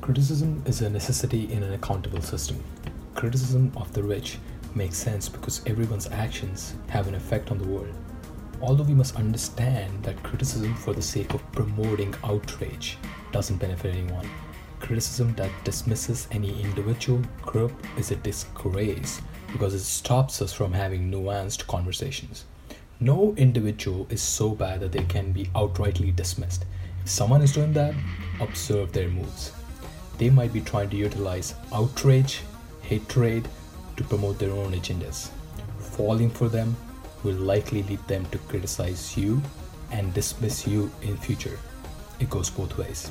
Criticism is a necessity in an accountable system. Criticism of the rich makes sense because everyone's actions have an effect on the world. Although we must understand that criticism for the sake of promoting outrage doesn't benefit anyone, criticism that dismisses any individual group is a disgrace because it stops us from having nuanced conversations. No individual is so bad that they can be outrightly dismissed. If someone is doing that, observe their moves. They might be trying to utilize outrage, hatred to promote their own agendas. Falling for them will likely lead them to criticize you and dismiss you in future. It goes both ways.